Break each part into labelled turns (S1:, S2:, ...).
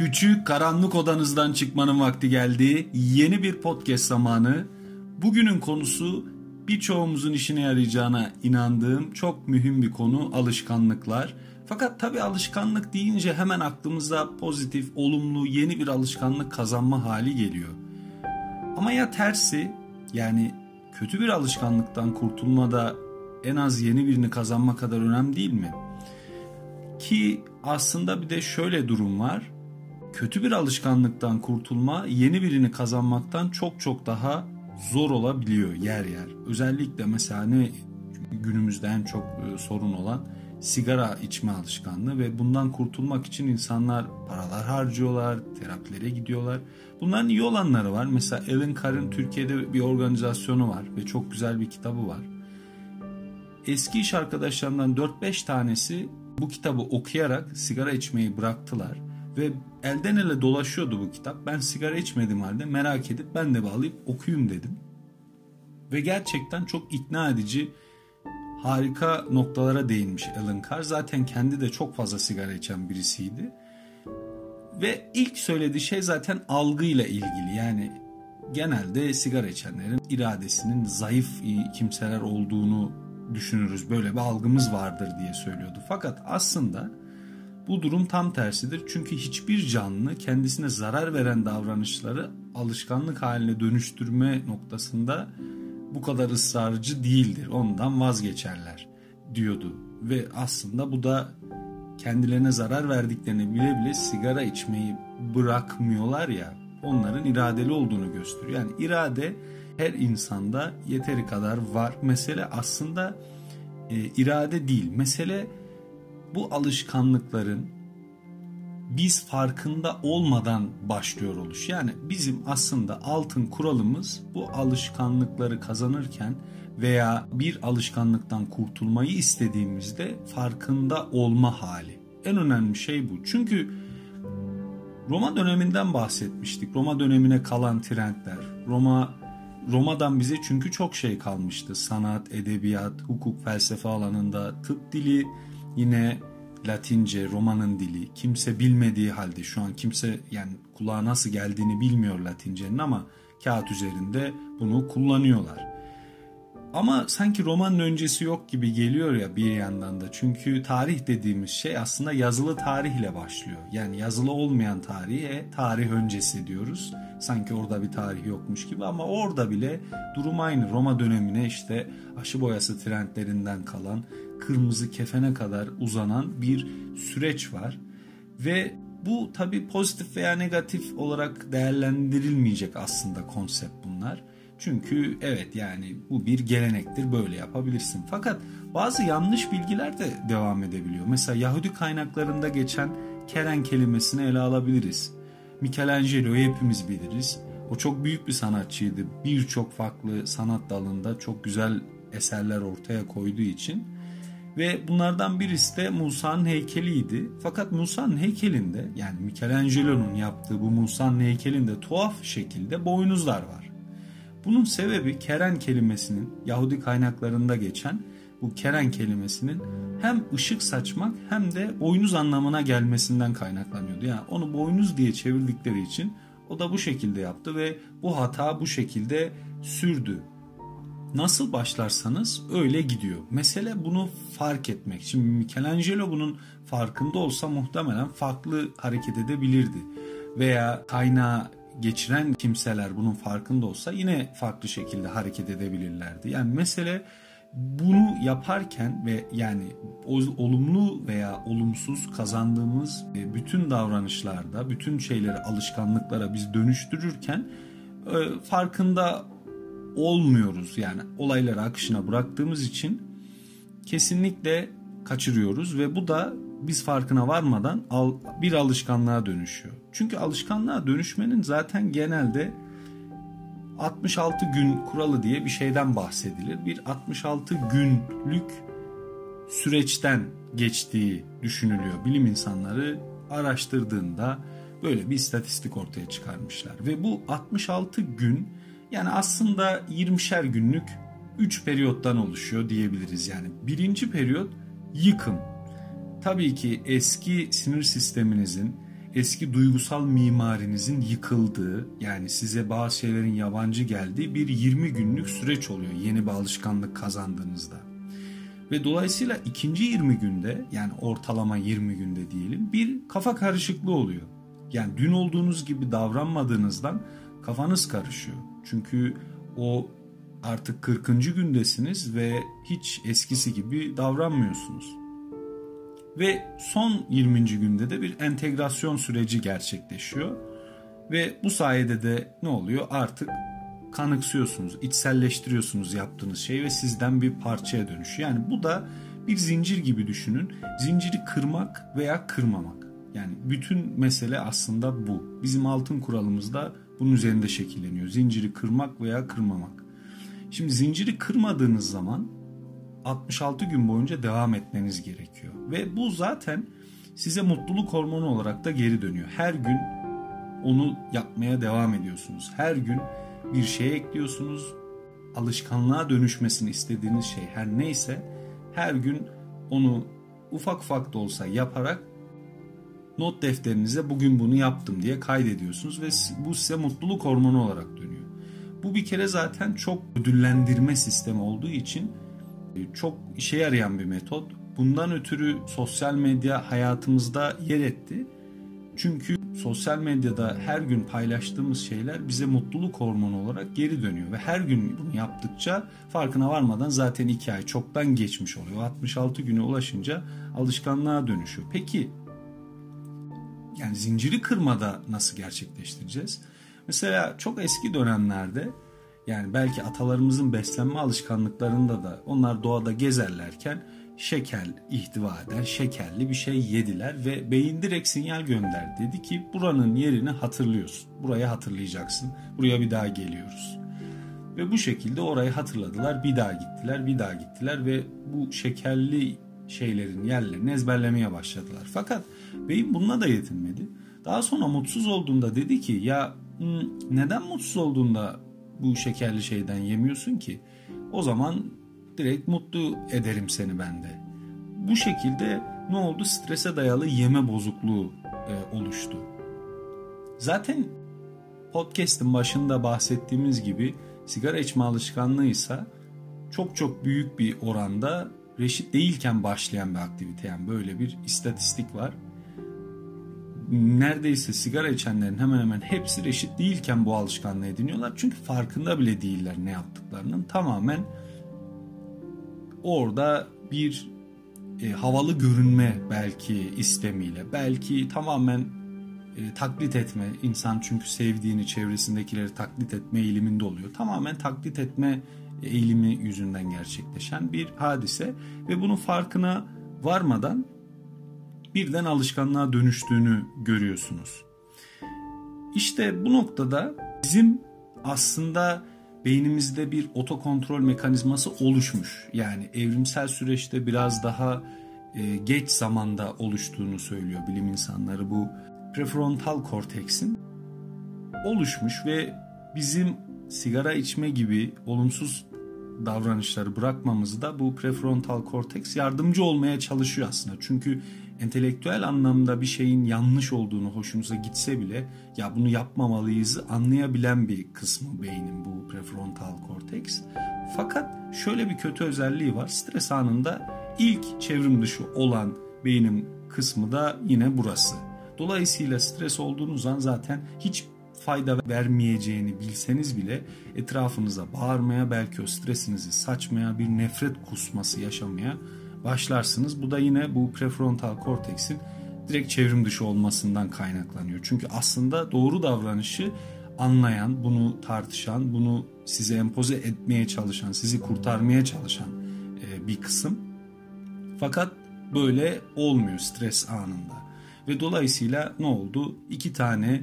S1: Küçük karanlık odanızdan çıkmanın vakti geldi. Yeni bir podcast zamanı. Bugünün konusu birçoğumuzun işine yarayacağına inandığım çok mühim bir konu alışkanlıklar. Fakat tabi alışkanlık deyince hemen aklımıza pozitif, olumlu, yeni bir alışkanlık kazanma hali geliyor. Ama ya tersi yani kötü bir alışkanlıktan kurtulmada en az yeni birini kazanma kadar önemli değil mi? Ki aslında bir de şöyle durum var. Kötü bir alışkanlıktan kurtulma yeni birini kazanmaktan çok çok daha zor olabiliyor yer yer. Özellikle mesela ne günümüzde en çok e, sorun olan sigara içme alışkanlığı ve bundan kurtulmak için insanlar paralar harcıyorlar, terapilere gidiyorlar. Bunların iyi olanları var. Mesela Alan Carr'ın Türkiye'de bir organizasyonu var ve çok güzel bir kitabı var. Eski iş arkadaşlarımdan 4-5 tanesi bu kitabı okuyarak sigara içmeyi bıraktılar ve elden ele dolaşıyordu bu kitap. Ben sigara içmedim halde merak edip ben de bağlayıp okuyayım dedim. Ve gerçekten çok ikna edici harika noktalara değinmiş Alan Carr. Zaten kendi de çok fazla sigara içen birisiydi. Ve ilk söylediği şey zaten algıyla ilgili. Yani genelde sigara içenlerin iradesinin zayıf kimseler olduğunu düşünürüz. Böyle bir algımız vardır diye söylüyordu. Fakat aslında bu durum tam tersidir. Çünkü hiçbir canlı kendisine zarar veren davranışları alışkanlık haline dönüştürme noktasında bu kadar ısrarcı değildir. Ondan vazgeçerler diyordu. Ve aslında bu da kendilerine zarar verdiklerini bile bile sigara içmeyi bırakmıyorlar ya onların iradeli olduğunu gösteriyor. Yani irade her insanda yeteri kadar var. Mesele aslında e, irade değil. Mesele bu alışkanlıkların biz farkında olmadan başlıyor oluş. Yani bizim aslında altın kuralımız bu alışkanlıkları kazanırken veya bir alışkanlıktan kurtulmayı istediğimizde farkında olma hali. En önemli şey bu. Çünkü Roma döneminden bahsetmiştik. Roma dönemine kalan trendler. Roma Roma'dan bize çünkü çok şey kalmıştı. Sanat, edebiyat, hukuk, felsefe alanında, tıp dili, yine Latince, Roma'nın dili. Kimse bilmediği halde şu an kimse yani kulağa nasıl geldiğini bilmiyor Latince'nin ama kağıt üzerinde bunu kullanıyorlar. Ama sanki romanın öncesi yok gibi geliyor ya bir yandan da. Çünkü tarih dediğimiz şey aslında yazılı tarihle başlıyor. Yani yazılı olmayan tarihe tarih öncesi diyoruz. Sanki orada bir tarih yokmuş gibi ama orada bile durum aynı. Roma dönemine işte aşı boyası trendlerinden kalan kırmızı kefene kadar uzanan bir süreç var. Ve bu tabi pozitif veya negatif olarak değerlendirilmeyecek aslında konsept bunlar. Çünkü evet yani bu bir gelenektir böyle yapabilirsin. Fakat bazı yanlış bilgiler de devam edebiliyor. Mesela Yahudi kaynaklarında geçen Keren kelimesini ele alabiliriz. Michelangelo'yu hepimiz biliriz. O çok büyük bir sanatçıydı. Birçok farklı sanat dalında çok güzel eserler ortaya koyduğu için. Ve bunlardan birisi de Musa'nın heykeliydi. Fakat Musa'nın heykelinde yani Michelangelo'nun yaptığı bu Musa'nın heykelinde tuhaf şekilde boynuzlar var. Bunun sebebi keren kelimesinin Yahudi kaynaklarında geçen bu keren kelimesinin hem ışık saçmak hem de boynuz anlamına gelmesinden kaynaklanıyordu. Yani onu boynuz diye çevirdikleri için o da bu şekilde yaptı ve bu hata bu şekilde sürdü. Nasıl başlarsanız öyle gidiyor. Mesele bunu fark etmek. Şimdi Michelangelo bunun farkında olsa muhtemelen farklı hareket edebilirdi. Veya kaynağı geçiren kimseler bunun farkında olsa yine farklı şekilde hareket edebilirlerdi. Yani mesele bunu yaparken ve yani olumlu veya olumsuz kazandığımız e, bütün davranışlarda, bütün şeyleri alışkanlıklara biz dönüştürürken e, farkında olmuyoruz. Yani olayları akışına bıraktığımız için kesinlikle kaçırıyoruz ve bu da biz farkına varmadan bir alışkanlığa dönüşüyor. Çünkü alışkanlığa dönüşmenin zaten genelde 66 gün kuralı diye bir şeyden bahsedilir. Bir 66 günlük süreçten geçtiği düşünülüyor. Bilim insanları araştırdığında böyle bir istatistik ortaya çıkarmışlar. Ve bu 66 gün yani aslında 20'şer günlük 3 periyottan oluşuyor diyebiliriz. Yani birinci periyot yıkım. Tabii ki eski sinir sisteminizin eski duygusal mimarinizin yıkıldığı yani size bazı şeylerin yabancı geldiği bir 20 günlük süreç oluyor yeni bir alışkanlık kazandığınızda. Ve dolayısıyla ikinci 20 günde yani ortalama 20 günde diyelim bir kafa karışıklığı oluyor. Yani dün olduğunuz gibi davranmadığınızdan kafanız karışıyor. Çünkü o artık 40. gündesiniz ve hiç eskisi gibi davranmıyorsunuz. Ve son 20. günde de bir entegrasyon süreci gerçekleşiyor. Ve bu sayede de ne oluyor? Artık kanıksıyorsunuz, içselleştiriyorsunuz yaptığınız şey ve sizden bir parçaya dönüşüyor. Yani bu da bir zincir gibi düşünün. Zinciri kırmak veya kırmamak. Yani bütün mesele aslında bu. Bizim altın kuralımız da bunun üzerinde şekilleniyor. Zinciri kırmak veya kırmamak. Şimdi zinciri kırmadığınız zaman 66 gün boyunca devam etmeniz gerekiyor. Ve bu zaten size mutluluk hormonu olarak da geri dönüyor. Her gün onu yapmaya devam ediyorsunuz. Her gün bir şey ekliyorsunuz. Alışkanlığa dönüşmesini istediğiniz şey her neyse her gün onu ufak ufak da olsa yaparak not defterinize bugün bunu yaptım diye kaydediyorsunuz ve bu size mutluluk hormonu olarak dönüyor. Bu bir kere zaten çok ödüllendirme sistemi olduğu için e, çok işe yarayan bir metot. Bundan ötürü sosyal medya hayatımızda yer etti. Çünkü sosyal medyada her gün paylaştığımız şeyler bize mutluluk hormonu olarak geri dönüyor. Ve her gün bunu yaptıkça farkına varmadan zaten 2 ay çoktan geçmiş oluyor. 66 güne ulaşınca alışkanlığa dönüşüyor. Peki yani zinciri kırmada nasıl gerçekleştireceğiz? Mesela çok eski dönemlerde yani belki atalarımızın beslenme alışkanlıklarında da onlar doğada gezerlerken şeker ihtiva eden şekerli bir şey yediler ve beyin direkt sinyal gönderdi. Dedi ki buranın yerini hatırlıyorsun. Burayı hatırlayacaksın. Buraya bir daha geliyoruz. Ve bu şekilde orayı hatırladılar. Bir daha gittiler, bir daha gittiler ve bu şekerli şeylerin yerlerini ezberlemeye başladılar. Fakat beyin bununla da yetinmedi. Daha sonra mutsuz olduğunda dedi ki ya neden mutsuz olduğunda bu şekerli şeyden yemiyorsun ki? O zaman direkt mutlu ederim seni bende. Bu şekilde ne oldu? Strese dayalı yeme bozukluğu e, oluştu. Zaten podcast'ın başında bahsettiğimiz gibi sigara içme alışkanlığı ise çok çok büyük bir oranda reşit değilken başlayan bir aktivite. Yani böyle bir istatistik var. Neredeyse sigara içenlerin hemen hemen hepsi reşit değilken bu alışkanlığı ediniyorlar. Çünkü farkında bile değiller ne yaptıklarının. Tamamen orada bir e, havalı görünme belki istemiyle, belki tamamen e, taklit etme, insan çünkü sevdiğini, çevresindekileri taklit etme eğiliminde oluyor. Tamamen taklit etme eğilimi yüzünden gerçekleşen bir hadise ve bunun farkına varmadan birden alışkanlığa dönüştüğünü görüyorsunuz. İşte bu noktada bizim aslında beynimizde bir otokontrol mekanizması oluşmuş. Yani evrimsel süreçte biraz daha e, geç zamanda oluştuğunu söylüyor bilim insanları bu prefrontal korteksin oluşmuş ve bizim sigara içme gibi olumsuz davranışları bırakmamızı da bu prefrontal korteks yardımcı olmaya çalışıyor aslında. Çünkü entelektüel anlamda bir şeyin yanlış olduğunu hoşunuza gitse bile ya bunu yapmamalıyız anlayabilen bir kısmı beynin bu prefrontal korteks. Fakat şöyle bir kötü özelliği var. Stres anında ilk çevrim dışı olan beynin kısmı da yine burası. Dolayısıyla stres olduğunuz an zaten hiç fayda vermeyeceğini bilseniz bile etrafınıza bağırmaya belki o stresinizi saçmaya bir nefret kusması yaşamaya başlarsınız. Bu da yine bu prefrontal korteksin direkt çevrim dışı olmasından kaynaklanıyor. Çünkü aslında doğru davranışı anlayan, bunu tartışan, bunu size empoze etmeye çalışan, sizi kurtarmaya çalışan e, bir kısım. Fakat böyle olmuyor stres anında. Ve dolayısıyla ne oldu? İki tane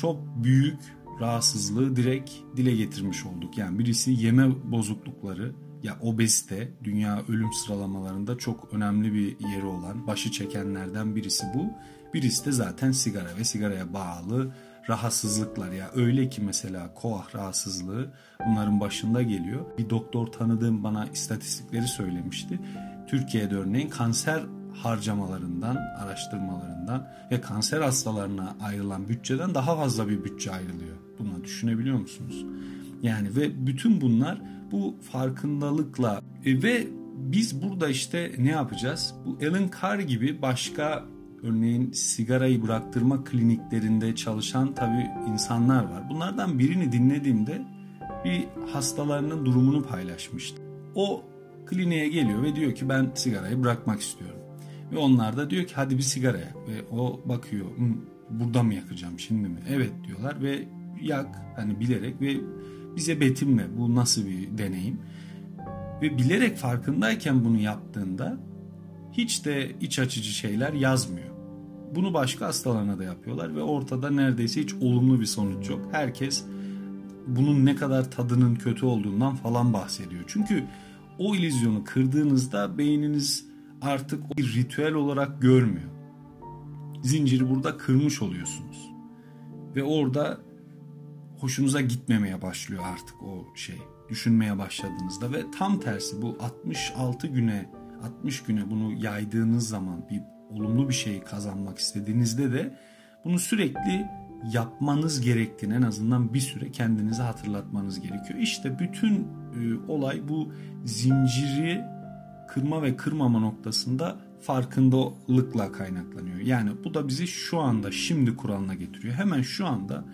S1: çok büyük rahatsızlığı direkt dile getirmiş olduk. Yani birisi yeme bozuklukları ya obezite dünya ölüm sıralamalarında çok önemli bir yeri olan başı çekenlerden birisi bu. Birisi de zaten sigara ve sigaraya bağlı rahatsızlıklar ya öyle ki mesela koah rahatsızlığı bunların başında geliyor. Bir doktor tanıdığım bana istatistikleri söylemişti. Türkiye'de örneğin kanser harcamalarından, araştırmalarından ve kanser hastalarına ayrılan bütçeden daha fazla bir bütçe ayrılıyor. Buna düşünebiliyor musunuz? Yani ve bütün bunlar bu farkındalıkla e, ve biz burada işte ne yapacağız? Bu Alan Carr gibi başka örneğin sigarayı bıraktırma kliniklerinde çalışan tabii insanlar var. Bunlardan birini dinlediğimde bir hastalarının durumunu paylaşmıştı. O kliniğe geliyor ve diyor ki ben sigarayı bırakmak istiyorum. Ve onlar da diyor ki hadi bir sigara. Ve o bakıyor burada mı yakacağım şimdi mi? Evet diyorlar ve yak hani bilerek ve bize betimle bu nasıl bir deneyim. Ve bilerek farkındayken bunu yaptığında hiç de iç açıcı şeyler yazmıyor. Bunu başka hastalarına da yapıyorlar ve ortada neredeyse hiç olumlu bir sonuç yok. Herkes bunun ne kadar tadının kötü olduğundan falan bahsediyor. Çünkü o ilizyonu kırdığınızda beyniniz artık bir ritüel olarak görmüyor. Zinciri burada kırmış oluyorsunuz. Ve orada hoşunuza gitmemeye başlıyor artık o şey. Düşünmeye başladığınızda ve tam tersi bu 66 güne 60 güne bunu yaydığınız zaman bir olumlu bir şey kazanmak istediğinizde de bunu sürekli yapmanız gerektiğini en azından bir süre kendinize hatırlatmanız gerekiyor. İşte bütün e, olay bu zinciri kırma ve kırmama noktasında farkındalıkla kaynaklanıyor. Yani bu da bizi şu anda şimdi kuralına getiriyor. Hemen şu anda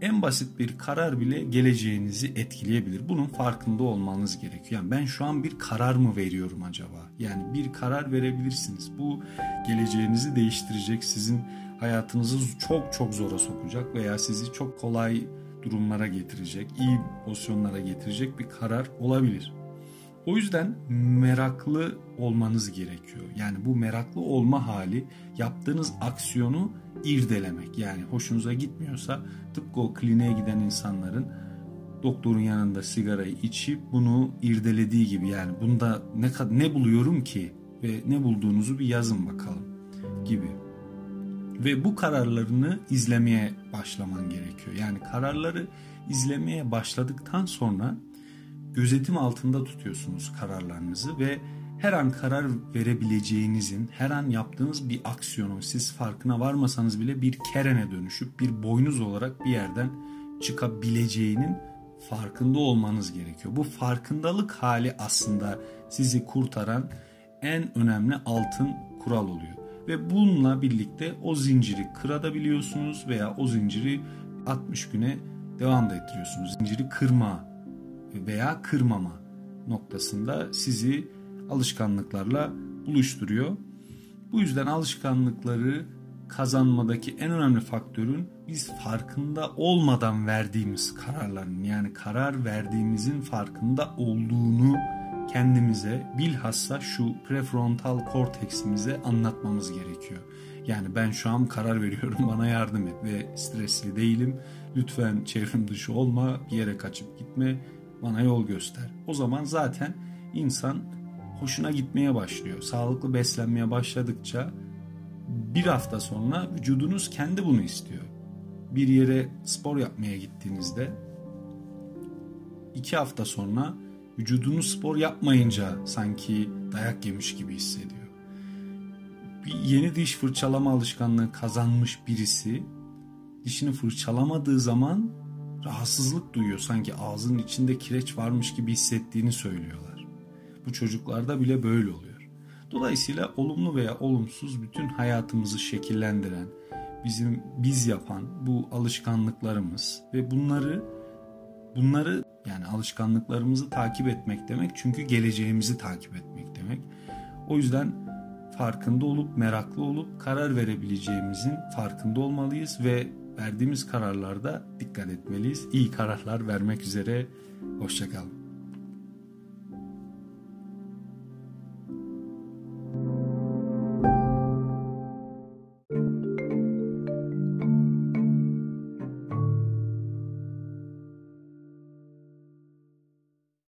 S1: en basit bir karar bile geleceğinizi etkileyebilir. Bunun farkında olmanız gerekiyor. Yani ben şu an bir karar mı veriyorum acaba? Yani bir karar verebilirsiniz. Bu geleceğinizi değiştirecek, sizin hayatınızı çok çok zora sokacak veya sizi çok kolay durumlara getirecek, iyi pozisyonlara getirecek bir karar olabilir. O yüzden meraklı olmanız gerekiyor. Yani bu meraklı olma hali yaptığınız aksiyonu irdelemek. Yani hoşunuza gitmiyorsa tıpkı o kliniğe giden insanların doktorun yanında sigarayı içip bunu irdelediği gibi yani bunda ne ne buluyorum ki ve ne bulduğunuzu bir yazın bakalım gibi. Ve bu kararlarını izlemeye başlaman gerekiyor. Yani kararları izlemeye başladıktan sonra gözetim altında tutuyorsunuz kararlarınızı ve her an karar verebileceğinizin, her an yaptığınız bir aksiyonun siz farkına varmasanız bile bir kerene dönüşüp bir boynuz olarak bir yerden çıkabileceğinin farkında olmanız gerekiyor. Bu farkındalık hali aslında sizi kurtaran en önemli altın kural oluyor. Ve bununla birlikte o zinciri kırabiliyorsunuz veya o zinciri 60 güne devam da ettiriyorsunuz. Zinciri kırma veya kırmama noktasında sizi alışkanlıklarla buluşturuyor. Bu yüzden alışkanlıkları kazanmadaki en önemli faktörün biz farkında olmadan verdiğimiz kararların yani karar verdiğimizin farkında olduğunu kendimize bilhassa şu prefrontal korteksimize anlatmamız gerekiyor. Yani ben şu an karar veriyorum bana yardım et ve stresli değilim. Lütfen çevrim dışı olma, bir yere kaçıp gitme, bana yol göster. O zaman zaten insan hoşuna gitmeye başlıyor. Sağlıklı beslenmeye başladıkça bir hafta sonra vücudunuz kendi bunu istiyor. Bir yere spor yapmaya gittiğinizde iki hafta sonra vücudunuz spor yapmayınca sanki dayak yemiş gibi hissediyor. Bir yeni diş fırçalama alışkanlığı kazanmış birisi dişini fırçalamadığı zaman rahatsızlık duyuyor. Sanki ağzının içinde kireç varmış gibi hissettiğini söylüyorlar. Bu çocuklarda bile böyle oluyor. Dolayısıyla olumlu veya olumsuz bütün hayatımızı şekillendiren, bizim biz yapan bu alışkanlıklarımız ve bunları bunları yani alışkanlıklarımızı takip etmek demek çünkü geleceğimizi takip etmek demek. O yüzden farkında olup meraklı olup karar verebileceğimizin farkında olmalıyız ve verdiğimiz kararlarda dikkat etmeliyiz. İyi kararlar vermek üzere. Hoşçakalın.